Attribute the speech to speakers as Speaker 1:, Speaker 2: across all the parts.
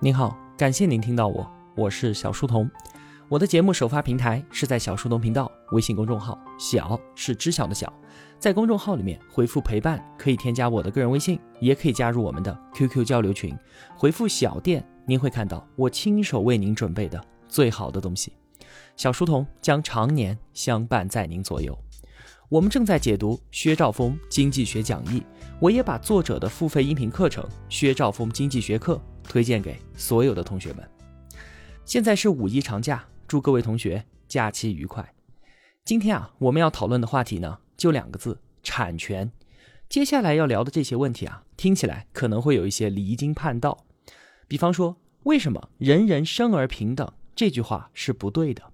Speaker 1: 您好，感谢您听到我，我是小书童。我的节目首发平台是在小书童频道微信公众号，小是知晓的小，在公众号里面回复陪伴，可以添加我的个人微信，也可以加入我们的 QQ 交流群。回复小店，您会看到我亲手为您准备的最好的东西。小书童将常年相伴在您左右。我们正在解读薛兆丰经济学讲义，我也把作者的付费音频课程《薛兆丰经济学课》推荐给所有的同学们。现在是五一长假。祝各位同学假期愉快。今天啊，我们要讨论的话题呢，就两个字：产权。接下来要聊的这些问题啊，听起来可能会有一些离经叛道。比方说，为什么“人人生而平等”这句话是不对的？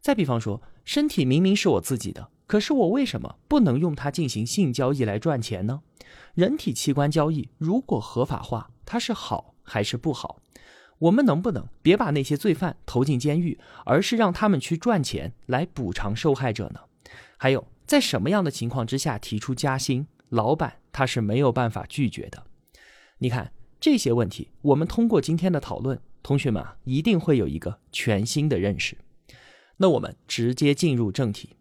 Speaker 1: 再比方说，身体明明是我自己的，可是我为什么不能用它进行性交易来赚钱呢？人体器官交易如果合法化，它是好还是不好？我们能不能别把那些罪犯投进监狱，而是让他们去赚钱来补偿受害者呢？还有，在什么样的情况之下提出加薪，老板他是没有办法拒绝的？你看这些问题，我们通过今天的讨论，同学们啊一定会有一个全新的认识。那我们直接进入正题。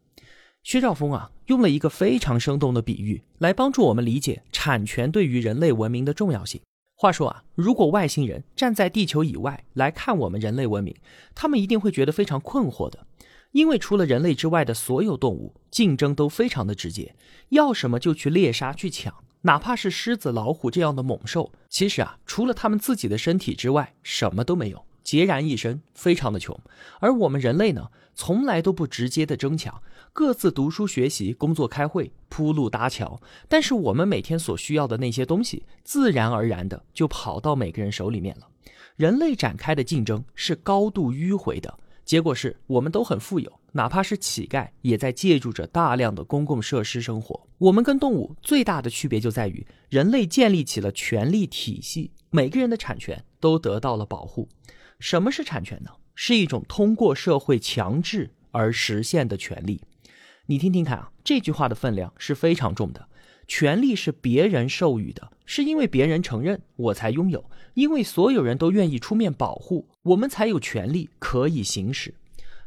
Speaker 1: 薛兆丰啊用了一个非常生动的比喻来帮助我们理解产权对于人类文明的重要性。话说啊，如果外星人站在地球以外来看我们人类文明，他们一定会觉得非常困惑的，因为除了人类之外的所有动物竞争都非常的直接，要什么就去猎杀去抢，哪怕是狮子、老虎这样的猛兽，其实啊，除了他们自己的身体之外，什么都没有，孑然一身，非常的穷。而我们人类呢，从来都不直接的争抢。各自读书学习、工作开会、铺路搭桥，但是我们每天所需要的那些东西，自然而然的就跑到每个人手里面了。人类展开的竞争是高度迂回的，结果是我们都很富有，哪怕是乞丐也在借助着大量的公共设施生活。我们跟动物最大的区别就在于，人类建立起了权力体系，每个人的产权都得到了保护。什么是产权呢？是一种通过社会强制而实现的权利。你听听看啊，这句话的分量是非常重的。权利是别人授予的，是因为别人承认我才拥有，因为所有人都愿意出面保护我们，才有权利可以行使。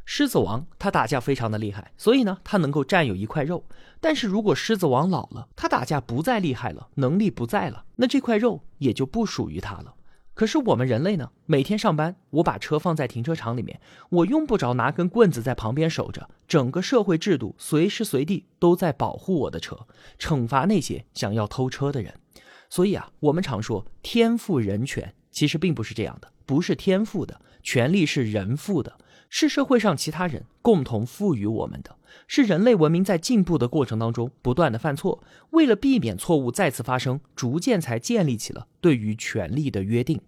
Speaker 1: 狮子王他打架非常的厉害，所以呢，他能够占有一块肉。但是如果狮子王老了，他打架不再厉害了，能力不在了，那这块肉也就不属于他了。可是我们人类呢？每天上班，我把车放在停车场里面，我用不着拿根棍子在旁边守着。整个社会制度随时随地都在保护我的车，惩罚那些想要偷车的人。所以啊，我们常说天赋人权，其实并不是这样的，不是天赋的，权利是人赋的。是社会上其他人共同赋予我们的，是人类文明在进步的过程当中不断的犯错，为了避免错误再次发生，逐渐才建立起了对于权利的约定。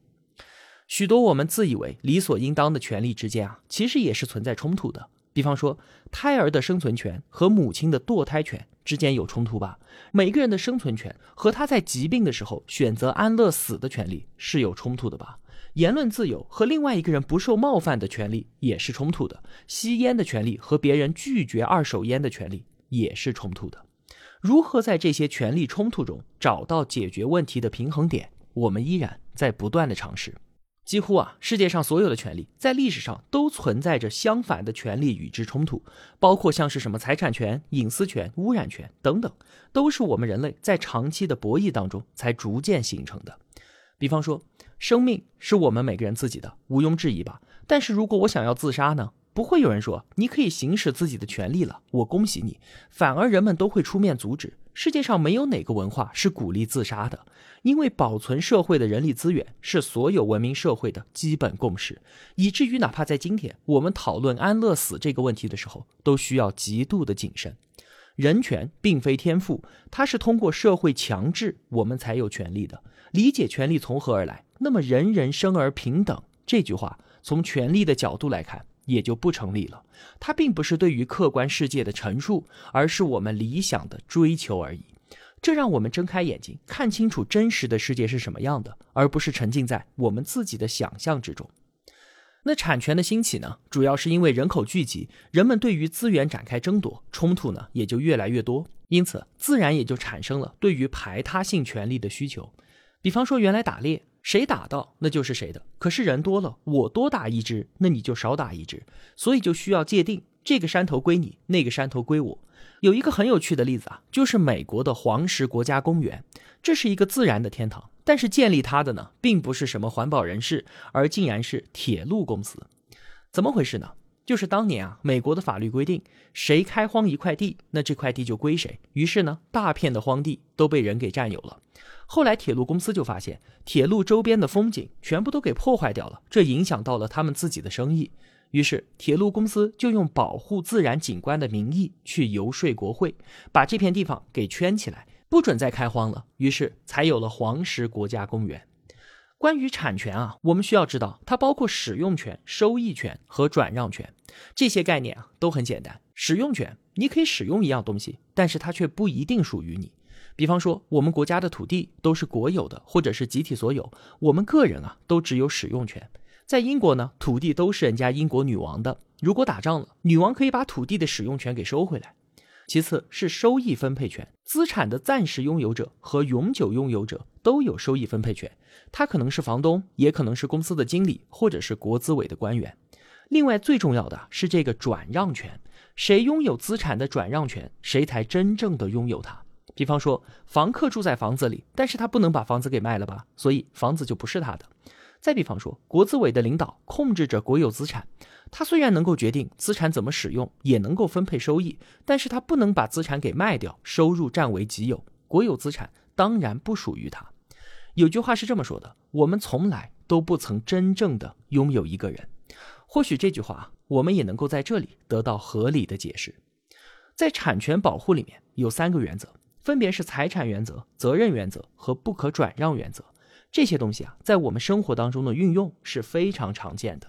Speaker 1: 许多我们自以为理所应当的权利之间啊，其实也是存在冲突的。比方说，胎儿的生存权和母亲的堕胎权之间有冲突吧？每个人的生存权和他在疾病的时候选择安乐死的权利是有冲突的吧？言论自由和另外一个人不受冒犯的权利也是冲突的，吸烟的权利和别人拒绝二手烟的权利也是冲突的。如何在这些权利冲突中找到解决问题的平衡点？我们依然在不断的尝试。几乎啊，世界上所有的权利在历史上都存在着相反的权利与之冲突，包括像是什么财产权、隐私权、污染权等等，都是我们人类在长期的博弈当中才逐渐形成的。比方说。生命是我们每个人自己的，毋庸置疑吧。但是如果我想要自杀呢？不会有人说你可以行使自己的权利了，我恭喜你。反而人们都会出面阻止。世界上没有哪个文化是鼓励自杀的，因为保存社会的人力资源是所有文明社会的基本共识，以至于哪怕在今天我们讨论安乐死这个问题的时候，都需要极度的谨慎。人权并非天赋，它是通过社会强制我们才有权利的。理解权利从何而来？那么“人人生而平等”这句话，从权力的角度来看，也就不成立了。它并不是对于客观世界的陈述，而是我们理想的追求而已。这让我们睁开眼睛，看清楚真实的世界是什么样的，而不是沉浸在我们自己的想象之中。那产权的兴起呢，主要是因为人口聚集，人们对于资源展开争夺，冲突呢也就越来越多，因此自然也就产生了对于排他性权利的需求。比方说，原来打猎。谁打到那就是谁的。可是人多了，我多打一只，那你就少打一只，所以就需要界定这个山头归你，那个山头归我。有一个很有趣的例子啊，就是美国的黄石国家公园，这是一个自然的天堂，但是建立它的呢，并不是什么环保人士，而竟然是铁路公司。怎么回事呢？就是当年啊，美国的法律规定，谁开荒一块地，那这块地就归谁。于是呢，大片的荒地都被人给占有了。后来铁路公司就发现，铁路周边的风景全部都给破坏掉了，这影响到了他们自己的生意。于是铁路公司就用保护自然景观的名义去游说国会，把这片地方给圈起来，不准再开荒了。于是才有了黄石国家公园。关于产权啊，我们需要知道，它包括使用权、收益权和转让权这些概念啊，都很简单。使用权，你可以使用一样东西，但是它却不一定属于你。比方说，我们国家的土地都是国有的，或者是集体所有，我们个人啊都只有使用权。在英国呢，土地都是人家英国女王的，如果打仗了，女王可以把土地的使用权给收回来。其次是收益分配权，资产的暂时拥有者和永久拥有者都有收益分配权。他可能是房东，也可能是公司的经理，或者是国资委的官员。另外，最重要的是这个转让权，谁拥有资产的转让权，谁才真正的拥有它。比方说，房客住在房子里，但是他不能把房子给卖了吧，所以房子就不是他的。再比方说，国资委的领导控制着国有资产，他虽然能够决定资产怎么使用，也能够分配收益，但是他不能把资产给卖掉，收入占为己有。国有资产当然不属于他。有句话是这么说的：我们从来都不曾真正的拥有一个人。或许这句话我们也能够在这里得到合理的解释。在产权保护里面有三个原则，分别是财产原则、责任原则和不可转让原则。这些东西啊，在我们生活当中的运用是非常常见的。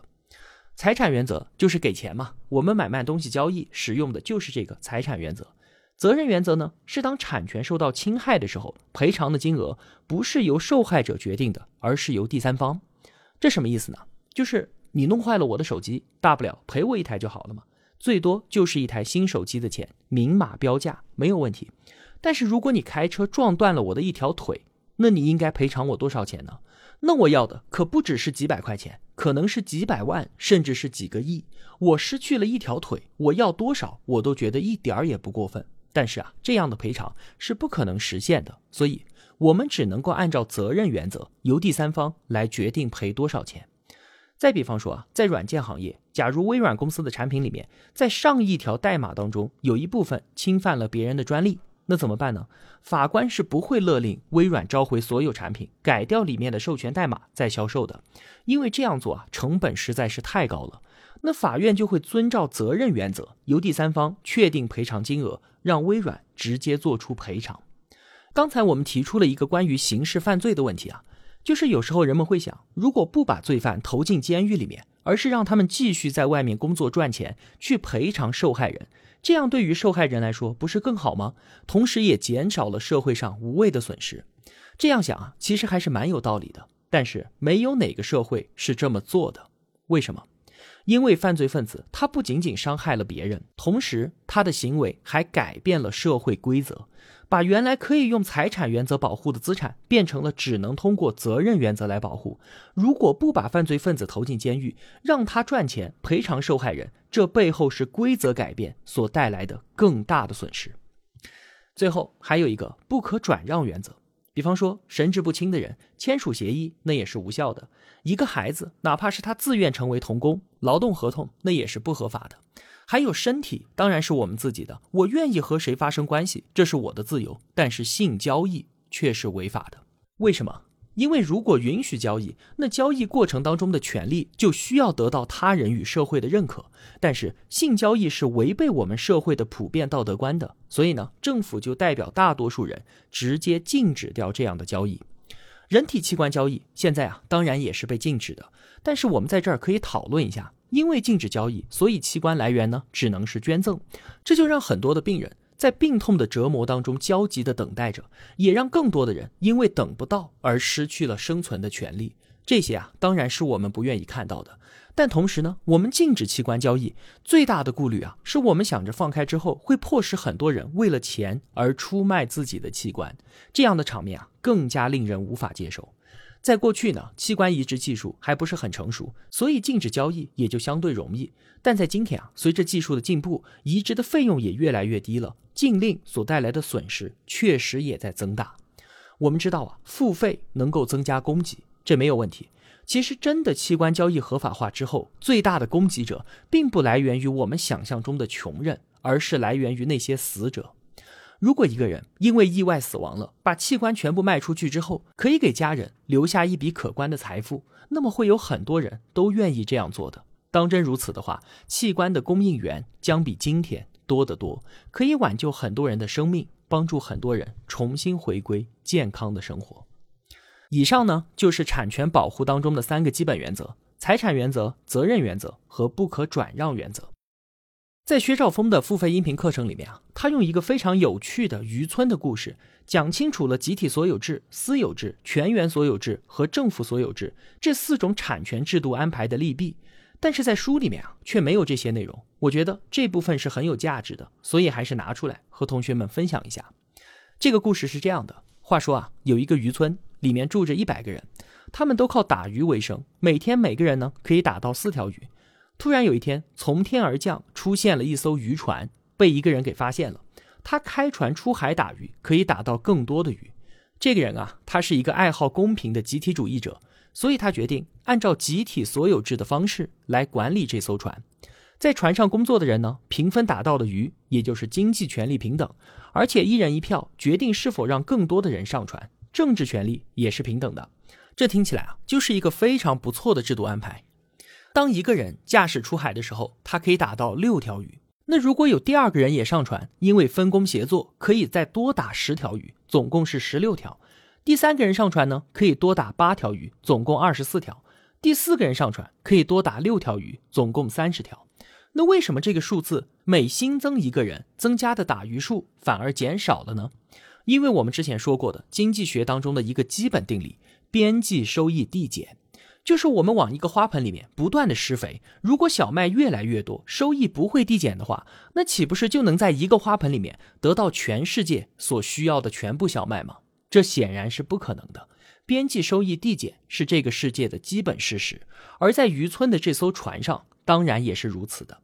Speaker 1: 财产原则就是给钱嘛，我们买卖东西交易使用的就是这个财产原则。责任原则呢，是当产权受到侵害的时候，赔偿的金额不是由受害者决定的，而是由第三方。这什么意思呢？就是你弄坏了我的手机，大不了赔我一台就好了嘛，最多就是一台新手机的钱，明码标价没有问题。但是如果你开车撞断了我的一条腿，那你应该赔偿我多少钱呢？那我要的可不只是几百块钱，可能是几百万，甚至是几个亿。我失去了一条腿，我要多少我都觉得一点儿也不过分。但是啊，这样的赔偿是不可能实现的，所以我们只能够按照责任原则，由第三方来决定赔多少钱。再比方说啊，在软件行业，假如微软公司的产品里面，在上亿条代码当中有一部分侵犯了别人的专利，那怎么办呢？法官是不会勒令微软召回所有产品，改掉里面的授权代码再销售的，因为这样做啊，成本实在是太高了。那法院就会遵照责任原则，由第三方确定赔偿金额，让微软直接做出赔偿。刚才我们提出了一个关于刑事犯罪的问题啊，就是有时候人们会想，如果不把罪犯投进监狱里面，而是让他们继续在外面工作赚钱，去赔偿受害人，这样对于受害人来说不是更好吗？同时也减少了社会上无谓的损失。这样想啊，其实还是蛮有道理的。但是没有哪个社会是这么做的，为什么？因为犯罪分子他不仅仅伤害了别人，同时他的行为还改变了社会规则，把原来可以用财产原则保护的资产变成了只能通过责任原则来保护。如果不把犯罪分子投进监狱，让他赚钱赔偿受害人，这背后是规则改变所带来的更大的损失。最后还有一个不可转让原则。比方说，神志不清的人签署协议，那也是无效的；一个孩子，哪怕是他自愿成为童工，劳动合同那也是不合法的。还有身体，当然是我们自己的，我愿意和谁发生关系，这是我的自由。但是性交易却是违法的，为什么？因为如果允许交易，那交易过程当中的权利就需要得到他人与社会的认可。但是性交易是违背我们社会的普遍道德观的，所以呢，政府就代表大多数人直接禁止掉这样的交易。人体器官交易现在啊，当然也是被禁止的。但是我们在这儿可以讨论一下，因为禁止交易，所以器官来源呢只能是捐赠，这就让很多的病人。在病痛的折磨当中焦急地等待着，也让更多的人因为等不到而失去了生存的权利。这些啊，当然是我们不愿意看到的。但同时呢，我们禁止器官交易最大的顾虑啊，是我们想着放开之后会迫使很多人为了钱而出卖自己的器官，这样的场面啊，更加令人无法接受。在过去呢，器官移植技术还不是很成熟，所以禁止交易也就相对容易。但在今天啊，随着技术的进步，移植的费用也越来越低了，禁令所带来的损失确实也在增大。我们知道啊，付费能够增加供给，这没有问题。其实，真的器官交易合法化之后，最大的供给者并不来源于我们想象中的穷人，而是来源于那些死者。如果一个人因为意外死亡了，把器官全部卖出去之后，可以给家人留下一笔可观的财富，那么会有很多人都愿意这样做的。当真如此的话，器官的供应源将比今天多得多，可以挽救很多人的生命，帮助很多人重新回归健康的生活。以上呢，就是产权保护当中的三个基本原则：财产原则、责任原则和不可转让原则。在薛兆丰的付费音频课程里面啊，他用一个非常有趣的渔村的故事，讲清楚了集体所有制、私有制、全员所有制和政府所有制这四种产权制度安排的利弊。但是在书里面啊，却没有这些内容。我觉得这部分是很有价值的，所以还是拿出来和同学们分享一下。这个故事是这样的：话说啊，有一个渔村，里面住着一百个人，他们都靠打鱼为生，每天每个人呢可以打到四条鱼。突然有一天，从天而降出现了一艘渔船，被一个人给发现了。他开船出海打鱼，可以打到更多的鱼。这个人啊，他是一个爱好公平的集体主义者，所以他决定按照集体所有制的方式来管理这艘船。在船上工作的人呢，平分打到的鱼，也就是经济权利平等，而且一人一票决定是否让更多的人上船，政治权利也是平等的。这听起来啊，就是一个非常不错的制度安排。当一个人驾驶出海的时候，他可以打到六条鱼。那如果有第二个人也上船，因为分工协作，可以再多打十条鱼，总共是十六条。第三个人上船呢，可以多打八条鱼，总共二十四条。第四个人上船可以多打六条鱼，总共三十条。那为什么这个数字每新增一个人，增加的打鱼数反而减少了呢？因为我们之前说过的经济学当中的一个基本定理：边际收益递减。就是我们往一个花盆里面不断的施肥，如果小麦越来越多，收益不会递减的话，那岂不是就能在一个花盆里面得到全世界所需要的全部小麦吗？这显然是不可能的。边际收益递减是这个世界的基本事实，而在渔村的这艘船上，当然也是如此的。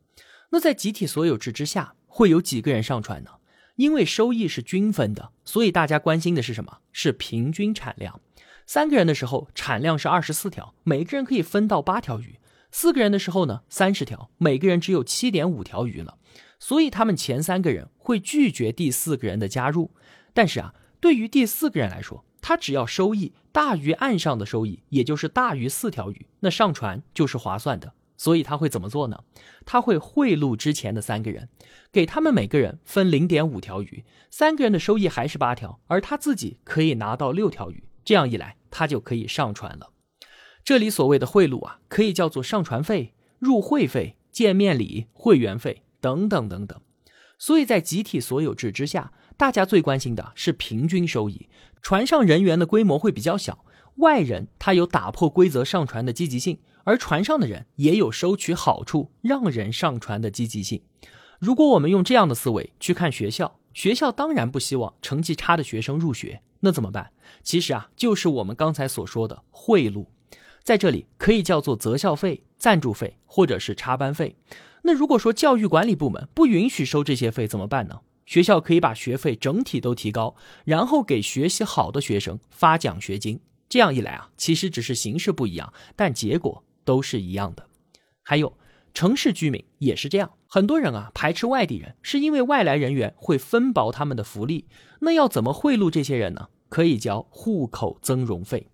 Speaker 1: 那在集体所有制之下，会有几个人上船呢？因为收益是均分的，所以大家关心的是什么？是平均产量。三个人的时候，产量是二十四条，每个人可以分到八条鱼；四个人的时候呢，三十条，每个人只有七点五条鱼了。所以他们前三个人会拒绝第四个人的加入。但是啊，对于第四个人来说，他只要收益大于岸上的收益，也就是大于四条鱼，那上船就是划算的。所以他会怎么做呢？他会贿赂之前的三个人，给他们每个人分零点五条鱼，三个人的收益还是八条，而他自己可以拿到六条鱼。这样一来，他就可以上船了。这里所谓的贿赂啊，可以叫做上船费、入会费、见面礼、会员费等等等等。所以在集体所有制之下，大家最关心的是平均收益。船上人员的规模会比较小，外人他有打破规则上船的积极性，而船上的人也有收取好处、让人上船的积极性。如果我们用这样的思维去看学校，学校当然不希望成绩差的学生入学。那怎么办？其实啊，就是我们刚才所说的贿赂，在这里可以叫做择校费、赞助费或者是插班费。那如果说教育管理部门不允许收这些费怎么办呢？学校可以把学费整体都提高，然后给学习好的学生发奖学金。这样一来啊，其实只是形式不一样，但结果都是一样的。还有城市居民也是这样，很多人啊排斥外地人，是因为外来人员会分薄他们的福利。那要怎么贿赂这些人呢？可以交户口增容费。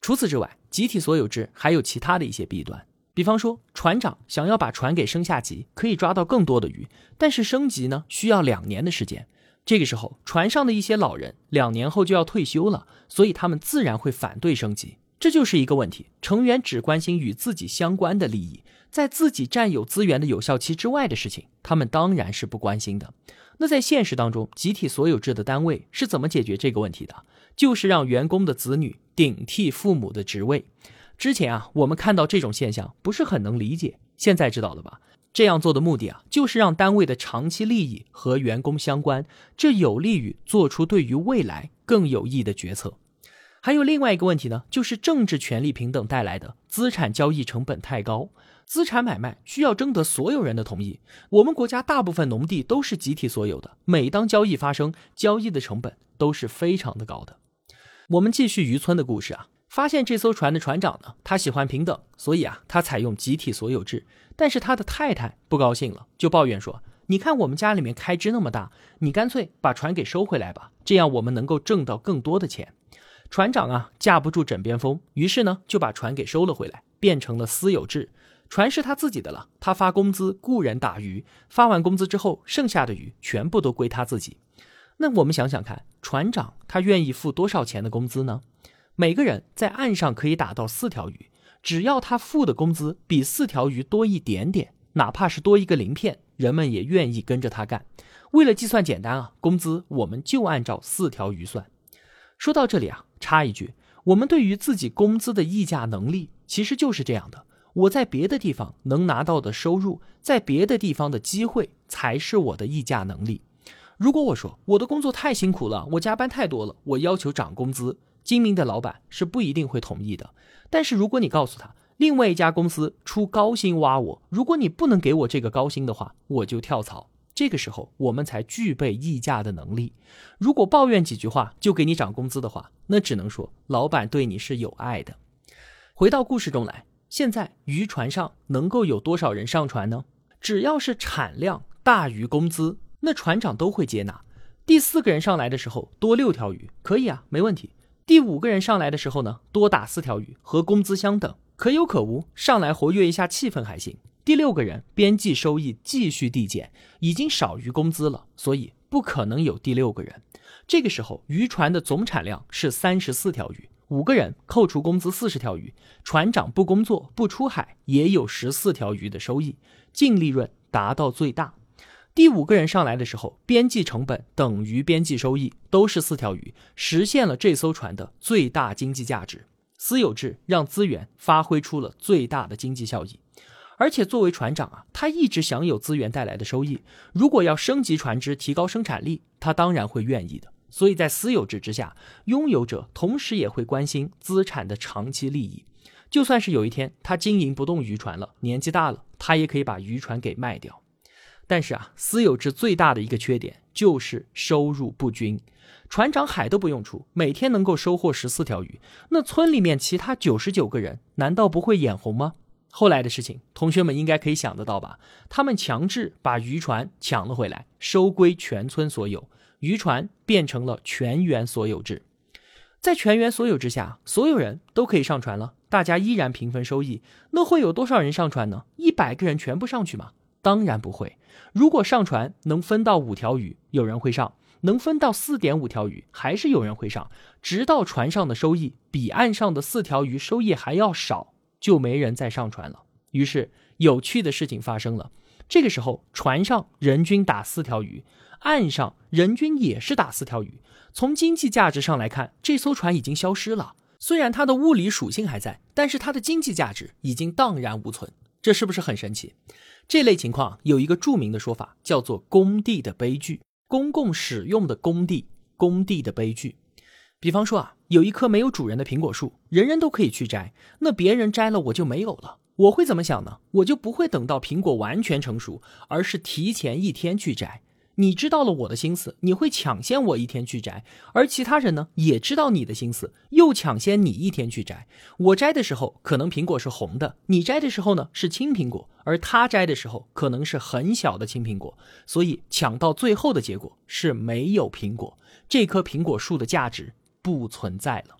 Speaker 1: 除此之外，集体所有制还有其他的一些弊端。比方说，船长想要把船给升下级，可以抓到更多的鱼，但是升级呢需要两年的时间。这个时候，船上的一些老人两年后就要退休了，所以他们自然会反对升级。这就是一个问题：成员只关心与自己相关的利益，在自己占有资源的有效期之外的事情，他们当然是不关心的。那在现实当中，集体所有制的单位是怎么解决这个问题的？就是让员工的子女顶替父母的职位。之前啊，我们看到这种现象不是很能理解，现在知道了吧？这样做的目的啊，就是让单位的长期利益和员工相关，这有利于做出对于未来更有益的决策。还有另外一个问题呢，就是政治权利平等带来的资产交易成本太高。资产买卖需要征得所有人的同意。我们国家大部分农地都是集体所有的，每当交易发生，交易的成本都是非常的高的。我们继续渔村的故事啊，发现这艘船的船长呢，他喜欢平等，所以啊，他采用集体所有制。但是他的太太不高兴了，就抱怨说：“你看我们家里面开支那么大，你干脆把船给收回来吧，这样我们能够挣到更多的钱。”船长啊，架不住枕边风，于是呢，就把船给收了回来，变成了私有制。船是他自己的了，他发工资雇人打鱼，发完工资之后，剩下的鱼全部都归他自己。那我们想想看，船长他愿意付多少钱的工资呢？每个人在岸上可以打到四条鱼，只要他付的工资比四条鱼多一点点，哪怕是多一个鳞片，人们也愿意跟着他干。为了计算简单啊，工资我们就按照四条鱼算。说到这里啊，插一句，我们对于自己工资的议价能力，其实就是这样的。我在别的地方能拿到的收入，在别的地方的机会，才是我的议价能力。如果我说我的工作太辛苦了，我加班太多了，我要求涨工资，精明的老板是不一定会同意的。但是如果你告诉他，另外一家公司出高薪挖我，如果你不能给我这个高薪的话，我就跳槽。这个时候我们才具备议价的能力。如果抱怨几句话就给你涨工资的话，那只能说老板对你是有爱的。回到故事中来。现在渔船上能够有多少人上船呢？只要是产量大于工资，那船长都会接纳。第四个人上来的时候多六条鱼，可以啊，没问题。第五个人上来的时候呢，多打四条鱼，和工资相等，可有可无，上来活跃一下气氛还行。第六个人边际收益继续递减，已经少于工资了，所以不可能有第六个人。这个时候渔船的总产量是三十四条鱼。五个人扣除工资四十条鱼，船长不工作不出海也有十四条鱼的收益，净利润达到最大。第五个人上来的时候，边际成本等于边际收益，都是四条鱼，实现了这艘船的最大经济价值。私有制让资源发挥出了最大的经济效益，而且作为船长啊，他一直享有资源带来的收益。如果要升级船只，提高生产力，他当然会愿意的。所以在私有制之下，拥有者同时也会关心资产的长期利益。就算是有一天他经营不动渔船了，年纪大了，他也可以把渔船给卖掉。但是啊，私有制最大的一个缺点就是收入不均。船长海都不用出，每天能够收获十四条鱼，那村里面其他九十九个人难道不会眼红吗？后来的事情，同学们应该可以想得到吧？他们强制把渔船抢了回来，收归全村所有。渔船变成了全员所有制，在全员所有之下，所有人都可以上船了，大家依然平分收益。那会有多少人上船呢？一百个人全部上去吗？当然不会。如果上船能分到五条鱼，有人会上；能分到四点五条鱼，还是有人会上。直到船上的收益比岸上的四条鱼收益还要少，就没人再上船了。于是有趣的事情发生了，这个时候船上人均打四条鱼。岸上人均也是打四条鱼，从经济价值上来看，这艘船已经消失了。虽然它的物理属性还在，但是它的经济价值已经荡然无存。这是不是很神奇？这类情况有一个著名的说法，叫做“工地的悲剧”。公共使用的工地，工地的悲剧。比方说啊，有一棵没有主人的苹果树，人人都可以去摘，那别人摘了我就没有了。我会怎么想呢？我就不会等到苹果完全成熟，而是提前一天去摘。你知道了我的心思，你会抢先我一天去摘，而其他人呢也知道你的心思，又抢先你一天去摘。我摘的时候可能苹果是红的，你摘的时候呢是青苹果，而他摘的时候可能是很小的青苹果，所以抢到最后的结果是没有苹果，这棵苹果树的价值不存在了。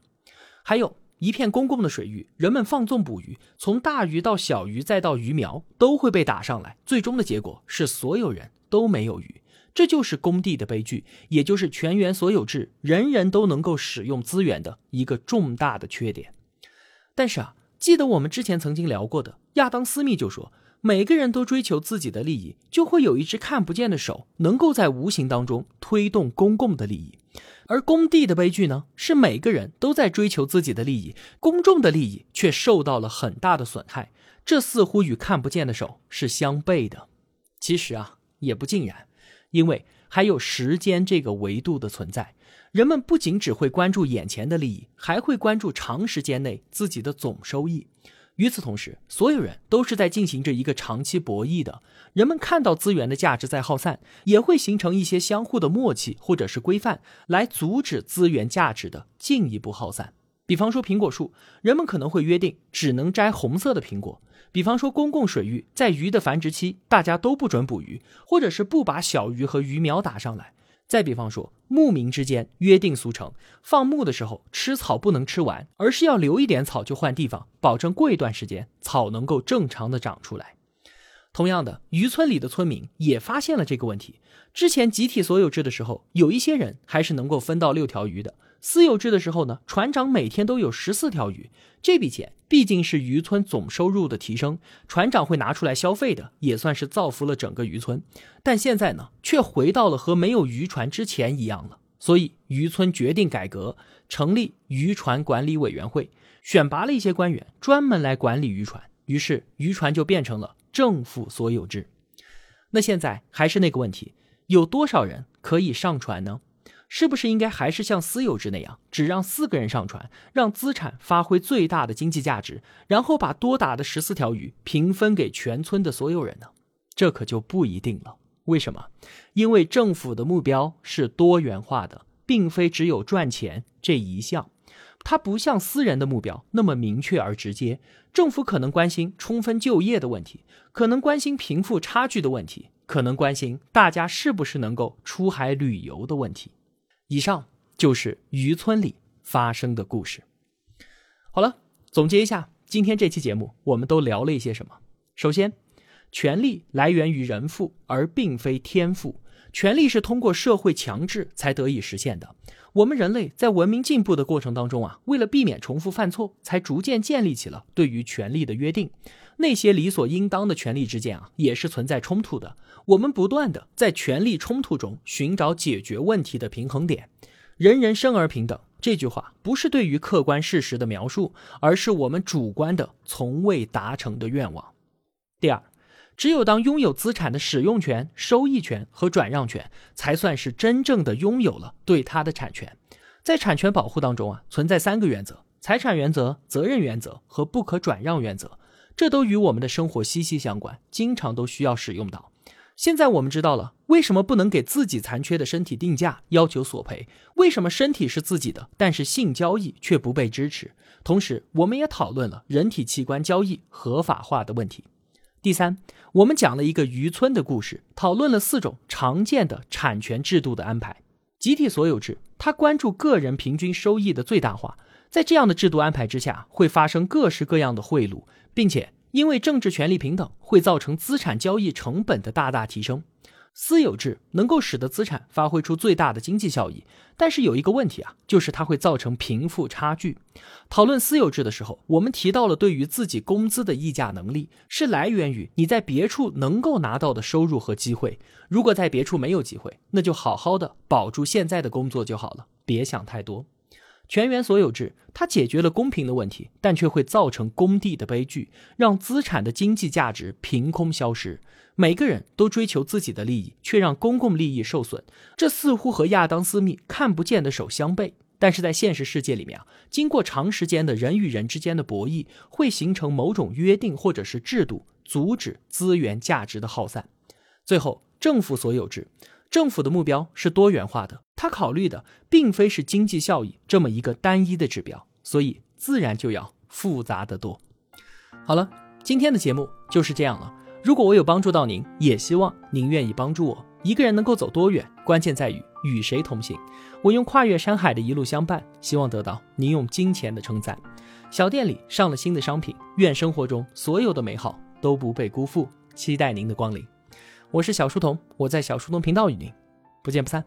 Speaker 1: 还有一片公共的水域，人们放纵捕鱼，从大鱼到小鱼再到鱼苗都会被打上来，最终的结果是所有人都没有鱼。这就是工地的悲剧，也就是全员所有制，人人都能够使用资源的一个重大的缺点。但是啊，记得我们之前曾经聊过的，亚当·斯密就说，每个人都追求自己的利益，就会有一只看不见的手，能够在无形当中推动公共的利益。而工地的悲剧呢，是每个人都在追求自己的利益，公众的利益却受到了很大的损害。这似乎与看不见的手是相悖的。其实啊，也不尽然。因为还有时间这个维度的存在。人们不仅只会关注眼前的利益，还会关注长时间内自己的总收益。与此同时，所有人都是在进行着一个长期博弈的。人们看到资源的价值在耗散，也会形成一些相互的默契或者是规范，来阻止资源价值的进一步耗散。比方说苹果树，人们可能会约定只能摘红色的苹果；比方说公共水域，在鱼的繁殖期，大家都不准捕鱼，或者是不把小鱼和鱼苗打上来。再比方说，牧民之间约定俗成，放牧的时候吃草不能吃完，而是要留一点草就换地方，保证过一段时间草能够正常的长出来。同样的，渔村里的村民也发现了这个问题。之前集体所有制的时候，有一些人还是能够分到六条鱼的。私有制的时候呢，船长每天都有十四条鱼，这笔钱毕竟是渔村总收入的提升，船长会拿出来消费的，也算是造福了整个渔村。但现在呢，却回到了和没有渔船之前一样了。所以渔村决定改革，成立渔船管理委员会，选拔了一些官员，专门来管理渔船。于是渔船就变成了政府所有制。那现在还是那个问题，有多少人可以上船呢？是不是应该还是像私有制那样，只让四个人上船，让资产发挥最大的经济价值，然后把多打的十四条鱼平分给全村的所有人呢？这可就不一定了。为什么？因为政府的目标是多元化的，并非只有赚钱这一项。它不像私人的目标那么明确而直接。政府可能关心充分就业的问题，可能关心贫富差距的问题，可能关心大家是不是能够出海旅游的问题。以上就是渔村里发生的故事。好了，总结一下，今天这期节目我们都聊了一些什么？首先，权力来源于人富，而并非天赋。权力是通过社会强制才得以实现的。我们人类在文明进步的过程当中啊，为了避免重复犯错，才逐渐建立起了对于权力的约定。那些理所应当的权利之间啊，也是存在冲突的。我们不断的在权力冲突中寻找解决问题的平衡点。人人生而平等这句话不是对于客观事实的描述，而是我们主观的从未达成的愿望。第二，只有当拥有资产的使用权、收益权和转让权，才算是真正的拥有了对它的产权。在产权保护当中啊，存在三个原则：财产原则、责任原则和不可转让原则。这都与我们的生活息息相关，经常都需要使用到。现在我们知道了为什么不能给自己残缺的身体定价，要求索赔；为什么身体是自己的，但是性交易却不被支持。同时，我们也讨论了人体器官交易合法化的问题。第三，我们讲了一个渔村的故事，讨论了四种常见的产权制度的安排。集体所有制，它关注个人平均收益的最大化。在这样的制度安排之下，会发生各式各样的贿赂，并且因为政治权利平等，会造成资产交易成本的大大提升。私有制能够使得资产发挥出最大的经济效益，但是有一个问题啊，就是它会造成贫富差距。讨论私有制的时候，我们提到了对于自己工资的议价能力是来源于你在别处能够拿到的收入和机会。如果在别处没有机会，那就好好的保住现在的工作就好了，别想太多。全员所有制，它解决了公平的问题，但却会造成公地的悲剧，让资产的经济价值凭空消失。每个人都追求自己的利益，却让公共利益受损。这似乎和亚当·斯密看不见的手相悖，但是在现实世界里面啊，经过长时间的人与人之间的博弈，会形成某种约定或者是制度，阻止资源价值的耗散。最后，政府所有制。政府的目标是多元化的，他考虑的并非是经济效益这么一个单一的指标，所以自然就要复杂的多。好了，今天的节目就是这样了。如果我有帮助到您，也希望您愿意帮助我。一个人能够走多远，关键在于与谁同行。我用跨越山海的一路相伴，希望得到您用金钱的称赞。小店里上了新的商品，愿生活中所有的美好都不被辜负。期待您的光临。我是小书童，我在小书童频道与您不见不散。